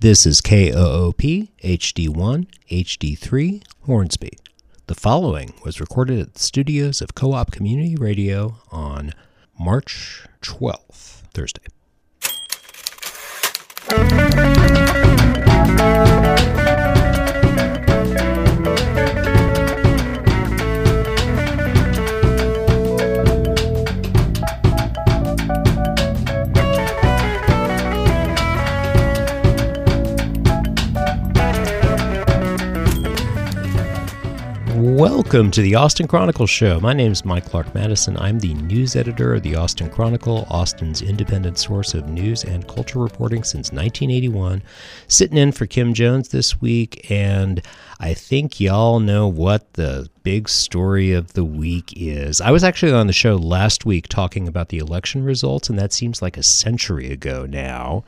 This is KOOP HD1 HD3 Hornsby. The following was recorded at the studios of Co op Community Radio on March 12th, Thursday. Welcome to the Austin Chronicle Show. My name is Mike Clark Madison. I'm the news editor of the Austin Chronicle, Austin's independent source of news and culture reporting since 1981. Sitting in for Kim Jones this week, and I think y'all know what the big story of the week is. I was actually on the show last week talking about the election results, and that seems like a century ago now.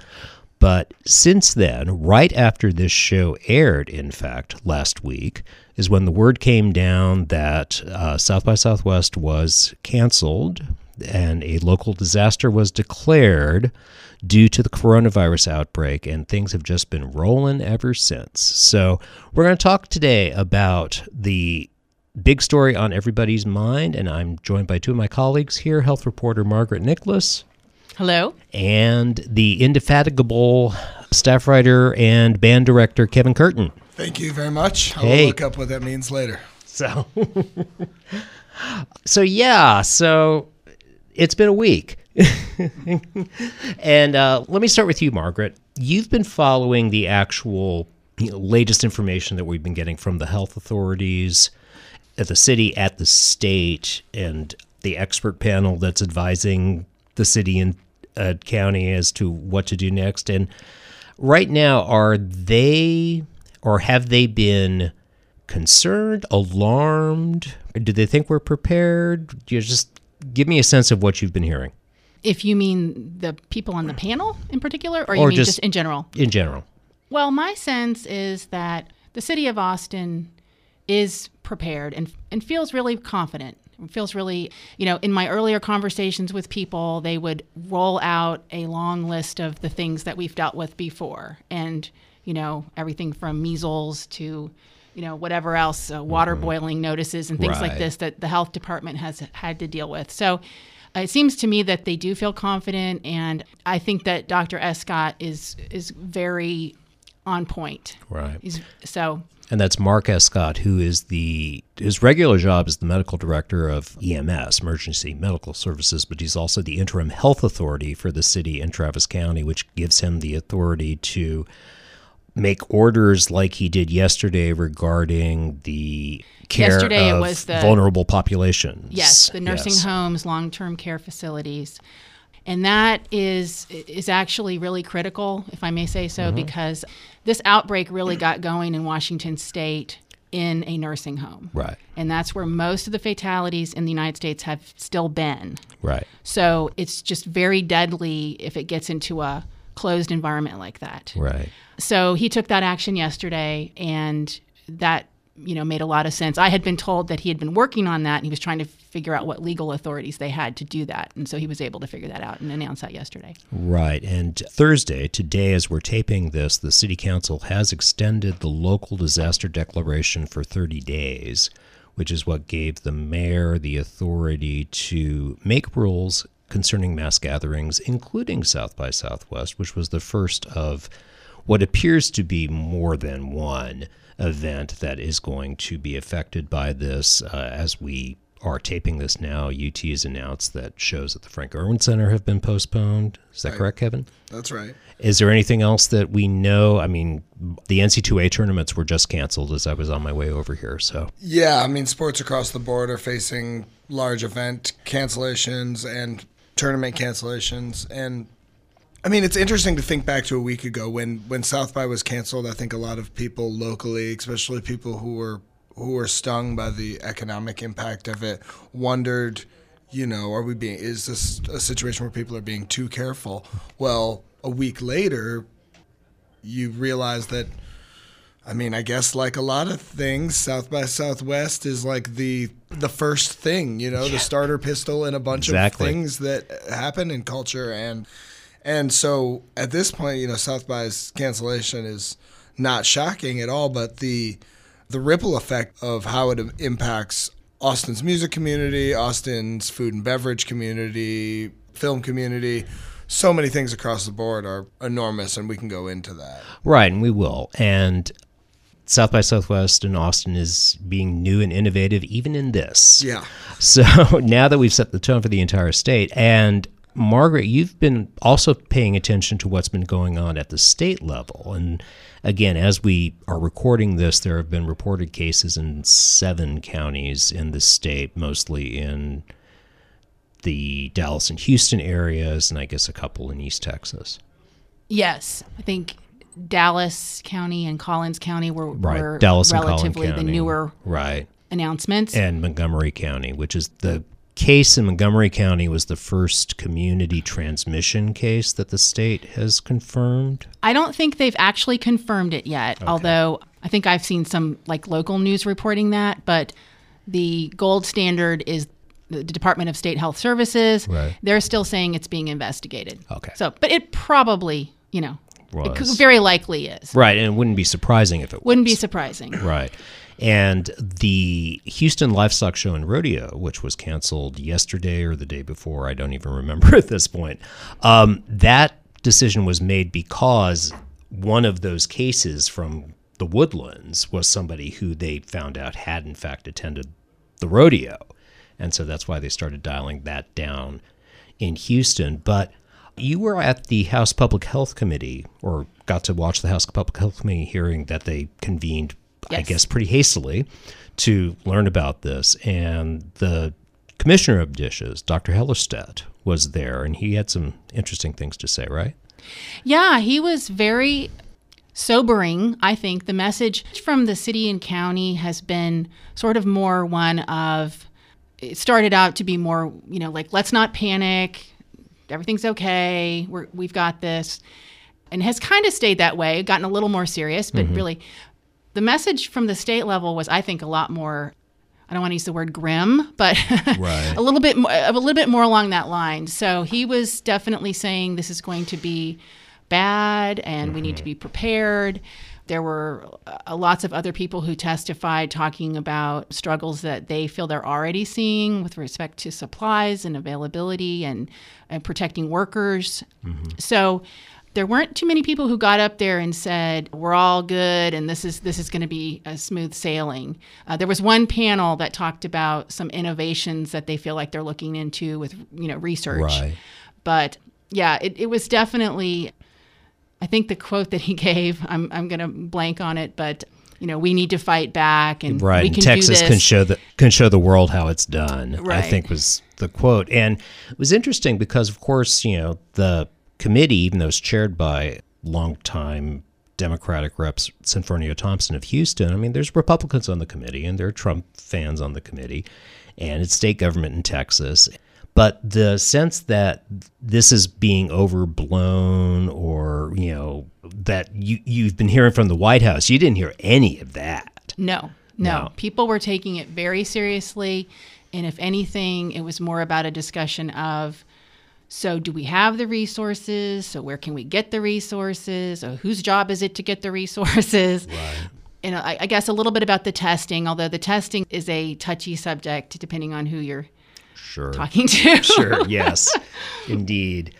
But since then, right after this show aired, in fact, last week, is when the word came down that uh, South by Southwest was canceled and a local disaster was declared due to the coronavirus outbreak, and things have just been rolling ever since. So, we're going to talk today about the big story on everybody's mind, and I'm joined by two of my colleagues here health reporter Margaret Nicholas. Hello. And the indefatigable staff writer and band director Kevin Curtin. Thank you very much. I'll Hey. look up what that means later. So, so yeah, so it's been a week. and uh, let me start with you, Margaret. You've been following the actual you know, latest information that we've been getting from the health authorities at the city, at the state, and the expert panel that's advising the city and uh, county as to what to do next. And right now, are they or have they been concerned, alarmed? Do they think we're prepared? You just give me a sense of what you've been hearing If you mean the people on the panel in particular, or you mean just- just, in general? in general. Well, my sense is that the city of Austin is prepared and, and feels really confident. Feels really, you know, in my earlier conversations with people, they would roll out a long list of the things that we've dealt with before. And, you know, everything from measles to, you know, whatever else, uh, water boiling notices and things Right. like this that the health department has had to deal with. So uh, it seems to me that they do feel confident. And I think that Dr. Escott is, is very on point. Right. He's, so And that's Mark Escott, who is the his regular job is the medical director of EMS, Emergency Medical Services, but he's also the interim health authority for the city and Travis County, which gives him the authority to make orders like he did yesterday regarding the care Yesterday it of was the- vulnerable populations. yes, the nursing Yes. homes, long-term care facilities. And that is is actually really critical, if I may say so, Mm-hmm. because this outbreak really got going in Washington state in a nursing home. Right. And that's where most of the fatalities in the United States have still been. Right. So it's just very deadly if it gets into a closed environment like that. Right. So he took that action yesterday, and that you know made a lot of sense. I had been told that he had been working on that, and he was trying to figure out what legal authorities they had to do that, and so he was able to figure that out and announce that yesterday. Right. And Thursday, today, as we're taping this, the City Council has extended the local disaster declaration for 30 days, which is what gave the mayor the authority to make rules concerning mass gatherings, including South by Southwest, which was the first of what appears to be more than one event that is going to be affected by this uh, as we are taping this now, UT has announced that shows at the Frank Erwin Center have been postponed. Is that Right. correct, Kevin? That's right. Is there anything else that we know? I mean, the NCAA tournaments were just canceled as I was on my way over here. So, Yeah, I mean, sports across the board are facing large event cancellations and tournament cancellations. And I mean, it's interesting to think back to a week ago when, when South by was canceled. I think a lot of people locally, especially people who were who were stung by the economic impact of it, wondered, you know, are we being is this a situation where people are being too careful? Well, a week later, you realize that I mean, I guess like a lot of things, South by Southwest is like the the first thing, you know, the starter pistol in a bunch Exactly. of things that happen in culture and And so at this point, you know, South by's cancellation is not shocking at all, but the the ripple effect of how it impacts Austin's music community, Austin's food and beverage community, film community, so many things across the board are enormous, and we can go into that. Right, and we will. And South by Southwest in Austin is being new and innovative, even in this. Yeah. So now that we've set the tone for the entire state, and Margaret, you've been also paying attention to what's been going on at the state level. And again, as we are recording this, there have been reported cases in seven counties in the state, mostly in the Dallas and Houston areas, and I guess a couple in East Texas. Yes. I think Dallas County and Collins County were, Right. were Dallas relatively the newer Right. announcements. and Montgomery County, which is the case in Montgomery County was the first community transmission case that the state has confirmed. I don't think they've actually confirmed it yet, although I think I've seen some like local news reporting that, but the gold standard is the Department of State Health Services. Right. They're still saying it's being investigated. Okay. So, but it probably, you know, it very likely is. Right, and it wouldn't be surprising if it Wouldn't be surprising. Right. And the Houston Livestock Show and Rodeo, which was canceled yesterday or the day before, I don't even remember at this point, um, that decision was made because one of those cases from the Woodlands was somebody who they found out had, in fact, attended the rodeo. And so that's why they started dialing that down in Houston. But you were at the House Public Health Committee, or got to watch the House Public Health Committee hearing that they convened, I guess, pretty hastily to learn about this. And the Commissioner of DSHS, Dr. Hellerstedt, was there, and he had some interesting things to say, right? Yeah, he was very sobering. I think the message from the city and county has been sort of more one of it started out to be more, you know, like let's not panic. Everything's okay. We're, we've got this. And has kind of stayed that way, gotten a little more serious, but mm-hmm. really the message from the state level was I think a lot more I don't want to use the word grim, but Right. a little bit mo- a little bit more along that line. So he was definitely saying this is going to be bad and we need to be prepared. There were uh, lots of other people who testified talking about struggles that they feel they're already seeing with respect to supplies and availability and, and protecting workers. So there weren't too many people who got up there and said we're all good and this is this is going to be a smooth sailing. Uh, there was one panel that talked about some innovations that they feel like they're looking into with you know research. Right. But yeah, it, it was definitely. I think the quote that he gave, I'm I'm going to blank on it, but you know we need to fight back and Right. we can Texas do this. can show the can show the world how it's done. I think was the quote, and it was interesting because, of course, you know the committee, even though it's chaired by longtime Democratic reps Senfronia Thompson of Houston. I mean, there's Republicans on the committee, and there are Trump fans on the committee, and it's state government in Texas. But the sense that this is being overblown, or you know, that you you've been hearing from the White House, you didn't hear any of that. No, no, No. People were taking it very seriously. And if anything, it was more about a discussion of so do we have the resources? So where can we get the resources? Or whose job is it to get the resources? Right. And I, I guess a little bit about the testing, although the testing is a touchy subject depending on who you're Sure. talking to. sure. Yes, indeed.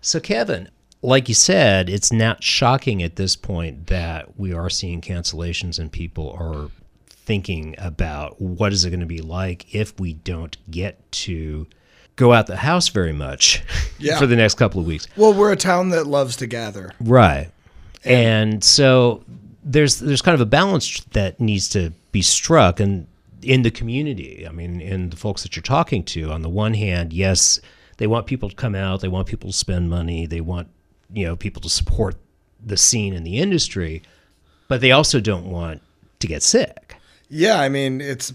So, Kevin, like you said, it's not shocking at this point that we are seeing cancellations and people are thinking about what is it going to be like if we don't get to go out the house very much Yeah. for the next couple of weeks. Well, we're a town that loves to gather. Right. And so there's there's kind of a balance that needs to be struck and in the community. I mean, in the folks that you're talking to, on the one hand, yes, they want people to come out, they want people to spend money, they want, you know, people to support the scene and the industry, but they also don't want to get sick. Yeah, I mean, it's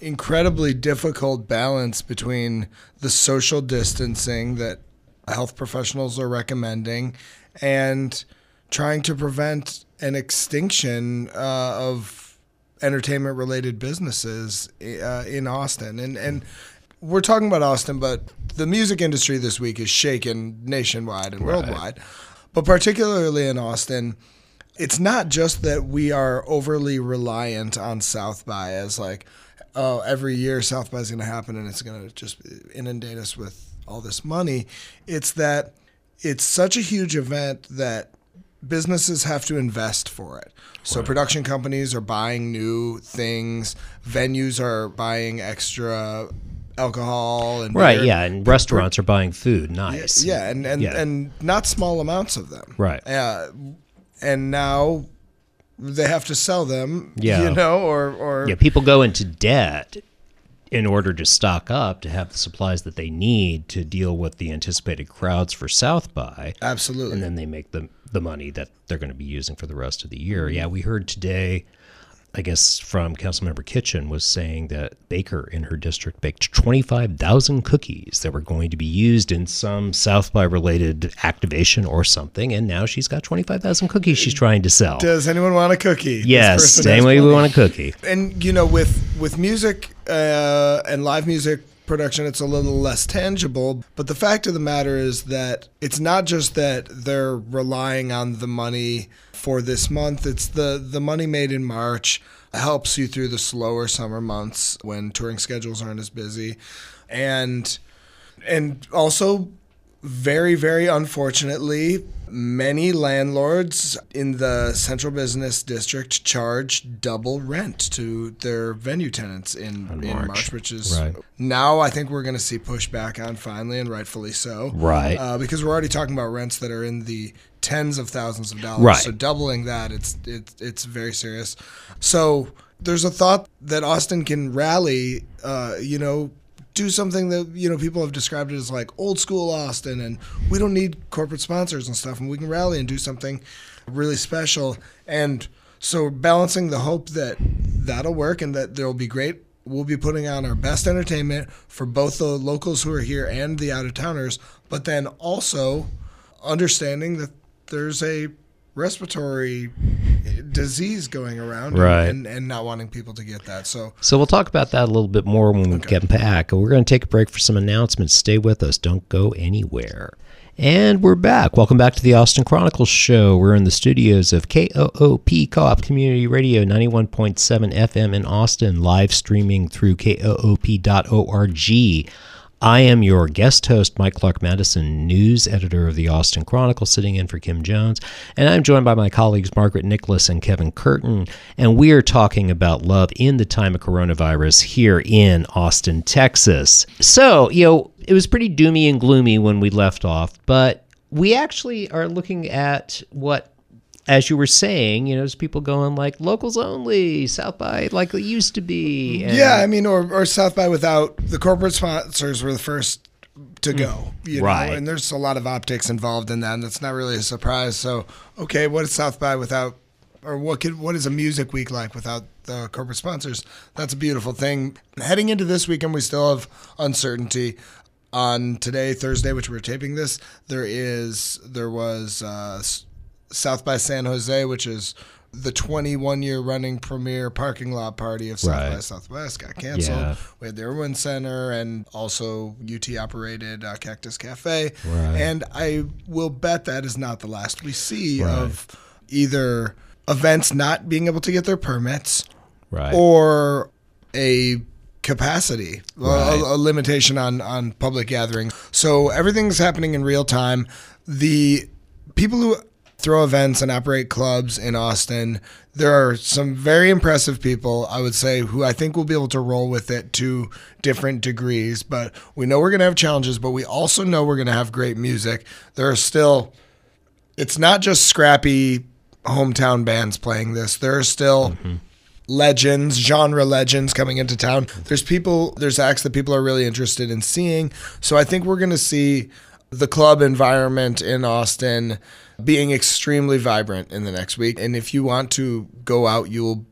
incredibly difficult balance between the social distancing that health professionals are recommending and trying to prevent an extinction uh, of entertainment related businesses uh, in Austin. And and we're talking about Austin, but the music industry this week is shaken nationwide and worldwide. But particularly in Austin, it's not just that we are overly reliant on South by as like, oh, every year South by is going to happen and it's going to just inundate us with all this money. It's that it's such a huge event that businesses have to invest for it. So production companies are buying new things, venues are buying extra alcohol and Right, beer. yeah, and restaurants are buying food. Nice. Yeah, and and, Yeah. and not small amounts of them. Right. Yeah, and now they have to sell them. Yeah. you know, or or Yeah, people go into debt in order to stock up to have the supplies that they need to deal with the anticipated crowds for South by. absolutely. and then they make the the money that they're going to be using for the rest of the year. Yeah, we heard today, I guess from Councilmember Kitchen was saying that Baker in her district baked twenty five thousand cookies that were going to be used in some South by related activation or something, and now she's got twenty five thousand cookies she's trying to sell. Does anyone want a cookie? Yes, same way we want a cookie. and you know with with music uh, and live music production it's a little less tangible but the fact of the matter is that it's not just that they're relying on the money for this month. It's the the money made in march helps you through the slower summer months when touring schedules aren't as busy. And and also very very unfortunately many landlords in the central business district charge double rent to their venue tenants in, in March. march. which is Right. now i think we're going to see pushback on finally and rightfully so Right. uh, because we're already talking about rents that are in the tens of thousands of dollars Right. so doubling that it's it's it's very serious so there's a thought that austin can rally uh, you know do something that you know people have described it as like old school Austin, and we don't need corporate sponsors and stuff, and we can rally and do something really special. And so balancing the hope that that'll work and that there'll be great. We'll be putting on our best entertainment for both the locals who are here and the out of towners, but then also understanding that there's a respiratory disease going around Right. and, and not wanting people to get that. So So we'll talk about that a little bit more when we get back. We're going to take a break for some announcements. Stay with us. Don't go anywhere. And we're back. Welcome back to the Austin Chronicles show. We're in the studios of KOOP Co-op Community Radio 91.7 FM in Austin, live streaming through koop.org. I am your guest host, Mike Clark Madison, news editor of the Austin Chronicle, sitting in for Kim Jones. And I'm joined by my colleagues Margaret Nicholas and Kevin Curtin. And we are talking about love in the time of coronavirus here in Austin, Texas. So, you know, it was pretty doomy and gloomy when we left off, but we actually are looking at what as you were saying, you know, there's people going like locals only, South by like it used to be. and- Yeah, I mean, or, or South by without the corporate sponsors were the first to go, you Right. know, and there's a lot of optics involved in that, and that's not really a surprise. So, okay, what is South by without, or what could what is a music week like without the corporate sponsors? That's a beautiful thing. Heading into this weekend, we still have uncertainty. On today, Thursday, which we're taping this, there is there was uh, South by San Jose, which is the 21 year running premier parking lot party of South Right. by Southwest got canceled. Yeah. We had the Erwin Center and also UT operated uh, Cactus Cafe. Right. And I will bet that is not the last we see Right. of either events not being able to get their permits right. or a capacity, Right. a, a limitation on, on public gatherings. So everything's happening in real time. The people who throw events and operate clubs in Austin, there are some very impressive people, I would say, who I think will be able to roll with it to different degrees. But we know we're going to have challenges, but we also know we're going to have great music. There are still, it's not just scrappy hometown bands playing this. There are still mm-hmm. legends, genre legends coming into town. There's people, there's acts that people are really interested in seeing. So I think we're going to see the club environment in Austin being extremely vibrant in the next week. And if you want to go out, you will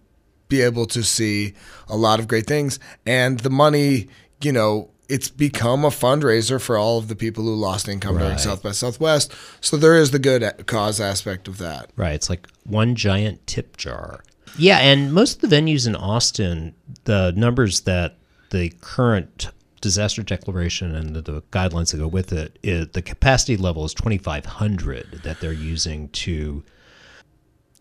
be able to see a lot of great things. And the money, you know, it's become a fundraiser for all of the people who lost income during South by Southwest. So there is the good cause aspect of that. Right. It's like one giant tip jar. Yeah, and most of the venues in Austin, the numbers that the current disaster declaration and the, the guidelines that go with it, it, the capacity level is 2,500 that they're using to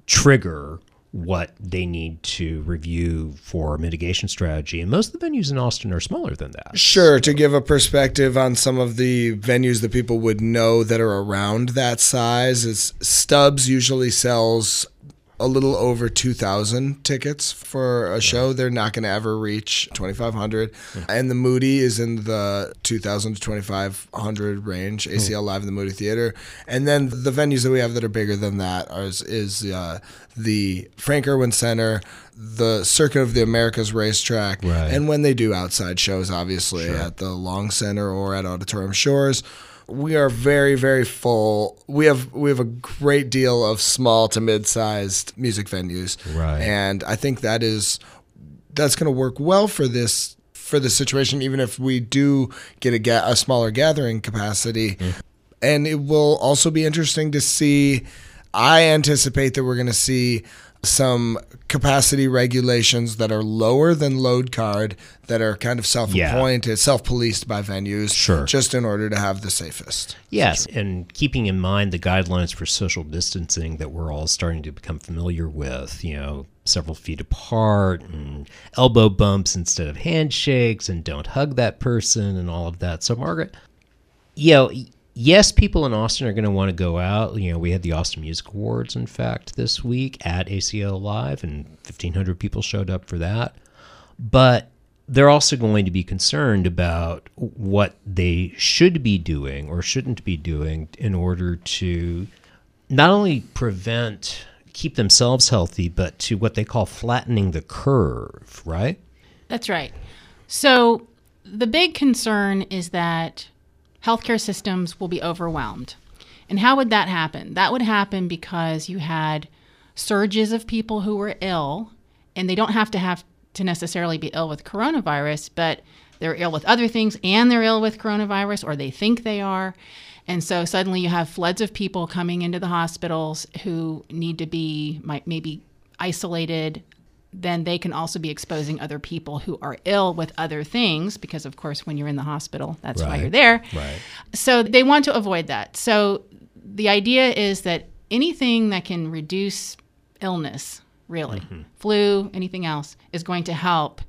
trigger what they need to review for mitigation strategy. And most of the venues in Austin are smaller than that. Sure, to give a perspective on some of the venues that people would know that are around that size, is Stubbs usually sells a little over 2,000 tickets for a show. They're not going to ever reach 2,500. And the Moody is in the 2,000 to 2,500 range, ACL Live in the Moody Theater. And then the venues that we have that are bigger than that are, is uh, the Frank Erwin Center, the Circuit of the Americas racetrack, Right. and when they do outside shows, obviously at the Long Center or at Auditorium Shores. We are very, very full. We have we have a great deal of small to mid-sized music venues, Right. And I think that is that's going to work well for this for the situation, even if we do get a, ga- a smaller gathering capacity. Mm. And it will also be interesting to see. I anticipate that we're going to see some capacity regulations that are lower than load card that are kind of self-appointed, self-policed by venues, Sure. just in order to have the safest. Yes, and keeping in mind the guidelines for social distancing that we're all starting to become familiar with, you know, several feet apart and elbow bumps instead of handshakes and don't hug that person and all of that. So, Margaret, you know, yes, people in Austin are going to want to go out. You know, we had the Austin Music Awards, in fact, this week at ACL Live, and 1,500 people showed up for that. But they're also going to be concerned about what they should be doing or shouldn't be doing in order to not only prevent, keep themselves healthy, but to what they call flattening the curve, right? That's right. So the big concern is that healthcare systems will be overwhelmed. And how would that happen? That would happen because you had surges of people who were ill, and they don't have to have to necessarily be ill with coronavirus, but they're ill with other things and they're ill with coronavirus or they think they are. And so suddenly you have floods of people coming into the hospitals who need to be might maybe isolated then they can also be exposing other people who are ill with other things because of course when you're in the hospital that's why you're there. Right. so they want to avoid that. So the idea is that anything that can reduce illness really mm-hmm. flu anything else is going to help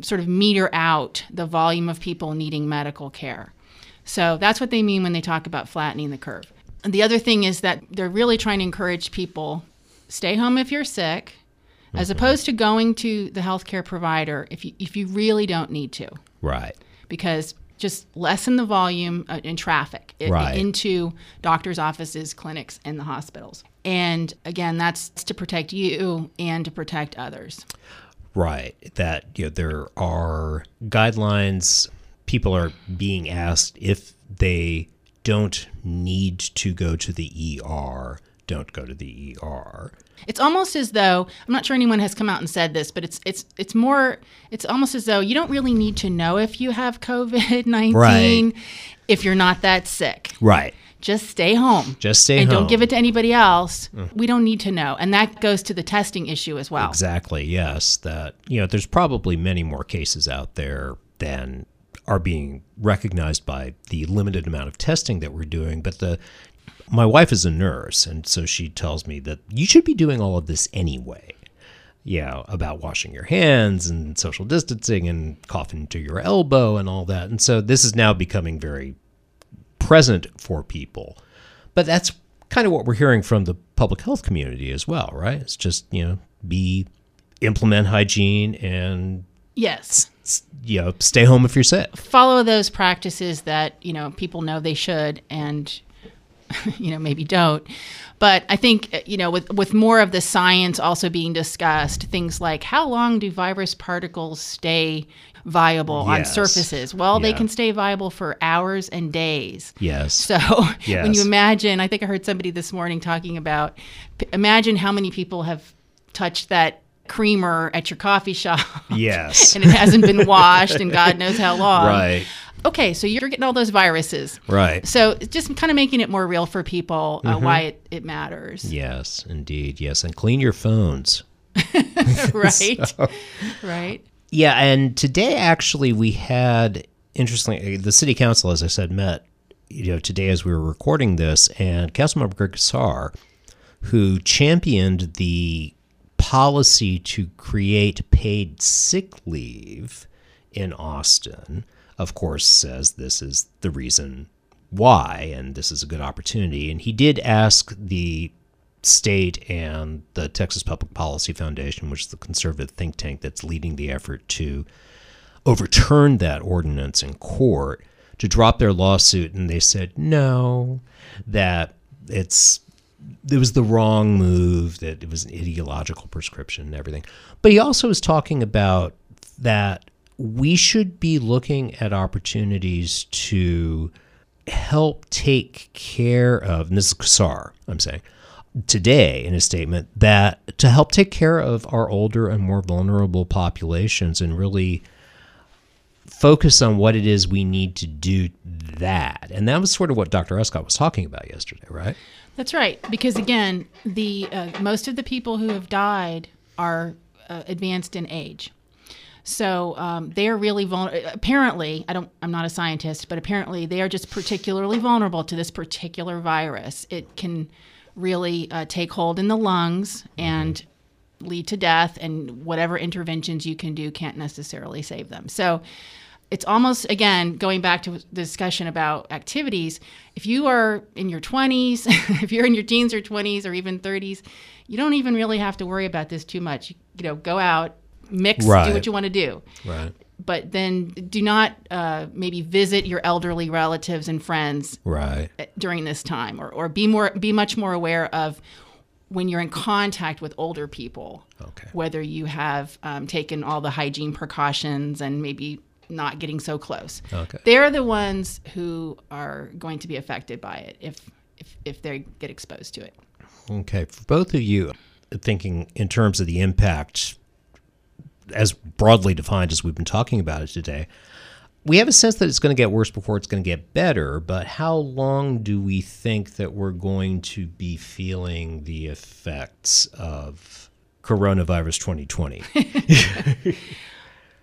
sort of meter out the volume of people needing medical care. So that's what they mean when they talk about flattening the curve. And the other thing is that they're really trying to encourage people stay home if you're sick as opposed to going to the healthcare provider if you, if you really don't need to Right. because just lessen the volume uh, in traffic Right. into doctors' offices, clinics, and the hospitals. And again, that's to protect you and to protect others. Right. That you know there are guidelines. People are being asked if they don't need to go to the ER, don't go to the ER. It's almost as though I'm not sure anyone has come out and said this, but it's it's it's more it's almost as though you don't really need to know if you have COVID nineteen Right. if you're not that sick. Right. Just stay home. Just stay and home. Mm. don't give it to anybody else. We don't need to know. And that goes to the testing issue as well. Exactly. Yes. That you know, there's probably many more cases out there than are being recognized by the limited amount of testing that we're doing. But the my wife is a nurse, and so she tells me that you should be doing all of this anyway. Yeah, about washing your hands and social distancing and coughing to your elbow and all that. And so this is now becoming very present for people. But that's kind of what we're hearing from the public health community as well, right? It's just, you know, be implement hygiene and Yes. you know, stay home if you're sick. follow those practices that you know people know they should and you know maybe don't. But i think uh, you know with with more of the science also being discussed things like how long do virus particles stay viable on surfaces? Well they can stay viable for hours and days. Yes. so when you imagine i think i heard somebody this morning talking about p- imagine how many people have touched that creamer at your coffee shop. Yes. and it hasn't been washed in god knows how long. Right. Okay, so you're getting all those viruses. Right. So just kind of making it more real for people uh, Mm-hmm. why it, it matters. Yes, indeed. Yes, and clean your phones. right? Right. Yeah, and today actually we had interestingly, the city council, as I said, met you know today as we were recording this, and Councilmember Greg Casar, who championed the policy to create paid sick leave in Austin, of course, says this is the reason why, and this is a good opportunity. And he did ask the state and the Texas Public Policy Foundation, which is the conservative think tank that's leading the effort to overturn that ordinance in court, to drop their lawsuit. And they said no, that it's it was the wrong move, that it was an ideological prescription and everything. But he also was talking about that we should be looking at opportunities to help take care of, and this is Casar, I'm saying, today in a statement, that to help take care of our older and more vulnerable populations and really focus on what it is we need to do that. And that was sort of what Dr. Escott was talking about yesterday, right? That's right. Because again, the uh, most of the people who have died are uh, advanced in age. So um, they are really vulnerable. Apparently, I don't. I'm not a scientist, but apparently they are just particularly vulnerable to this particular virus. It can really uh, take hold in the lungs and lead to death, and whatever interventions you can do can't necessarily save them. So it's almost again going back to the discussion about activities if you are in your 20s if you're in your teens or 20s or even 30s you don't even really have to worry about this too much you, you know go out mix Right. do what you want to do Right. but then do not uh, maybe visit your elderly relatives and friends Right. during this time or, or be more be much more aware of when you're in contact with older people Okay. whether you have um, taken all the hygiene precautions and maybe not getting so close Okay. they're the ones who are going to be affected by it if if, if they get exposed to it Okay, for both of you, thinking in terms of the impact as broadly defined as we've been talking about it today, we have a sense that it's going to get worse before it's going to get better. But how long do we think that we're going to be feeling the effects of coronavirus 2020?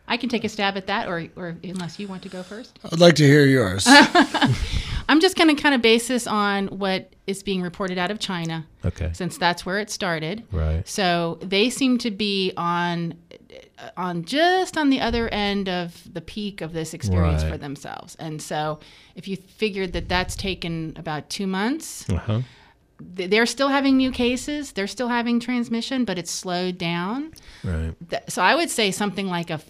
i can take a stab at that or, or unless you want to go first I'd like to hear yours. i'm just going to kind of base this on what is being reported out of china Okay. since that's where it started Right. So they seem to be on on just on the other end of the peak of this experience Right. for themselves. And so if you figured that that's taken about 2 months, Uh huh. they're still having new cases, they're still having transmission, but it's slowed down. Right. So I would say something like a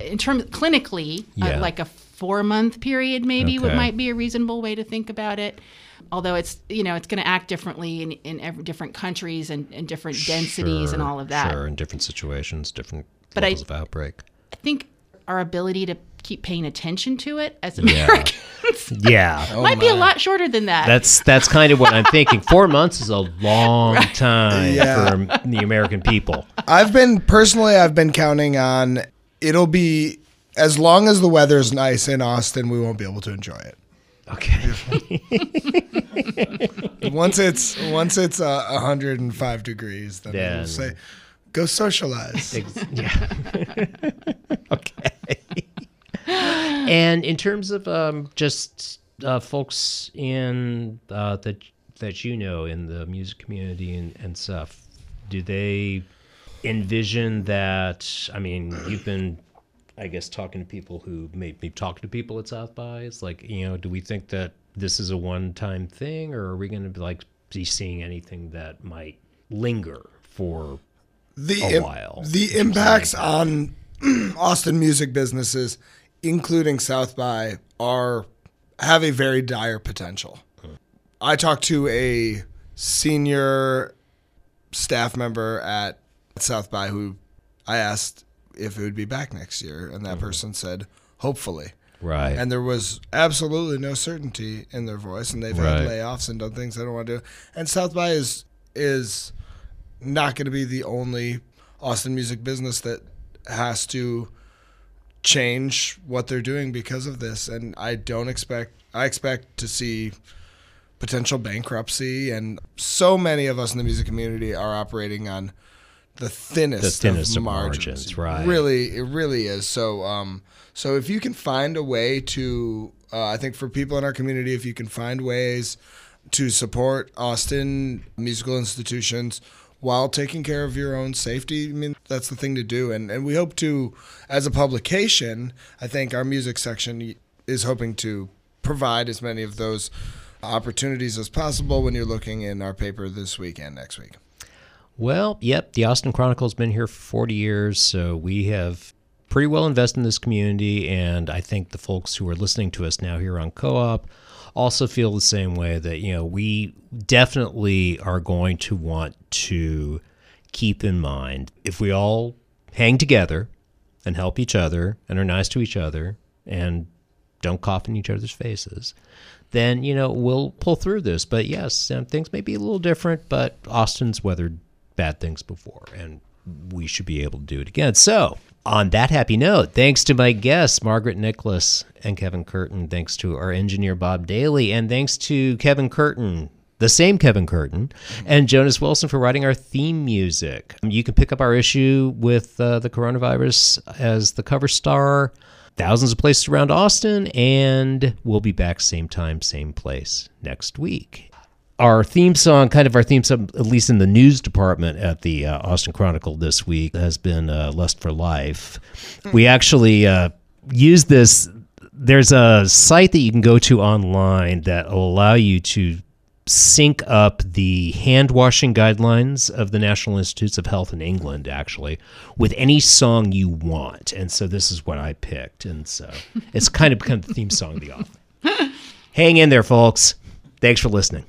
in terms clinically Yeah. uh, like a 4 month period maybe would Okay. might be a reasonable way to think about it. Although it's you know it's going to act differently in, in every, different countries and, and different densities and all of that. Sure, in different situations, different But I- levels of outbreak. I think our ability to keep paying attention to it as Americans Yeah. Oh might be a lot shorter than that. That's that's kind of what I'm thinking. Four months is a long time Yeah. for the American people. I've been personally, I've been counting on it'll be as long as the weather's nice in Austin, we won't be able to enjoy it. Okay. Once it's once it's uh, 105 degrees, then Then- we'll say, go socialize. Yeah. okay. and in terms of um, just uh, folks in uh, that that you know in the music community and, and stuff, do they envision that? I mean, you've been, I guess, talking to people who may be talking to people at South by. It's like, you know, do we think that this is a one-time thing, or are we going to be like be seeing anything that might linger for the a im- while. The impacts on Austin music businesses, including South by, are have a very dire potential. I talked to a senior staff member at South by who I asked if it would be back next year, and that mm-hmm. person said, hopefully. right? And there was absolutely no certainty in their voice, and they've Right. had layoffs and done things they don't want to do. And South by is is not going to be the only Austin music business that has to change what they're doing because of this. And I don't expect I expect to see potential bankruptcy, and so many of us in the music community are operating on the thinnest, The thinnest of of margins. margins, right. Really, it really is. So, um, so if you can find a way to, uh, I think for people in our community, if you can find ways to support Austin musical institutions while taking care of your own safety, I mean, that's the thing to do. And and we hope to, as a publication, I think our music section is hoping to provide as many of those opportunities as possible when you're looking in our paper this week and next week. Well, yep, the Austin Chronicle's been here for 40 years, so we have pretty well invested in this community, and I think the folks who are listening to us now here on Co-op also feel the same way that, you know, we definitely are going to want to keep in mind if we all hang together and help each other and are nice to each other and don't cough in each other's faces, then you know we'll pull through this. But yes, um, things may be a little different, but Austin's weathered bad things before, and we should be able to do it again. So. On that happy note, thanks to my guests, Margaret Nicholas and Kevin Curtin. Thanks to our engineer, Bob Daly. And thanks to Kevin Curtin, the same Kevin Curtin, and Jonas Wilson for writing our theme music. You can pick up our issue with uh, the coronavirus as the cover star thousands of places around Austin, and we'll be back same time, same place next week. Our theme song, kind of our theme song, at least in the news department at the uh, Austin Chronicle this week, has been uh, Lust for Life. We actually uh, use this. There's a site that you can go to online that will allow you to sync up the hand washing guidelines of the National Institutes of Health in England, actually, with any song you want. And so this is what I picked. And so it's kind of become the theme song of the author. Hang in there, folks. Thanks for listening.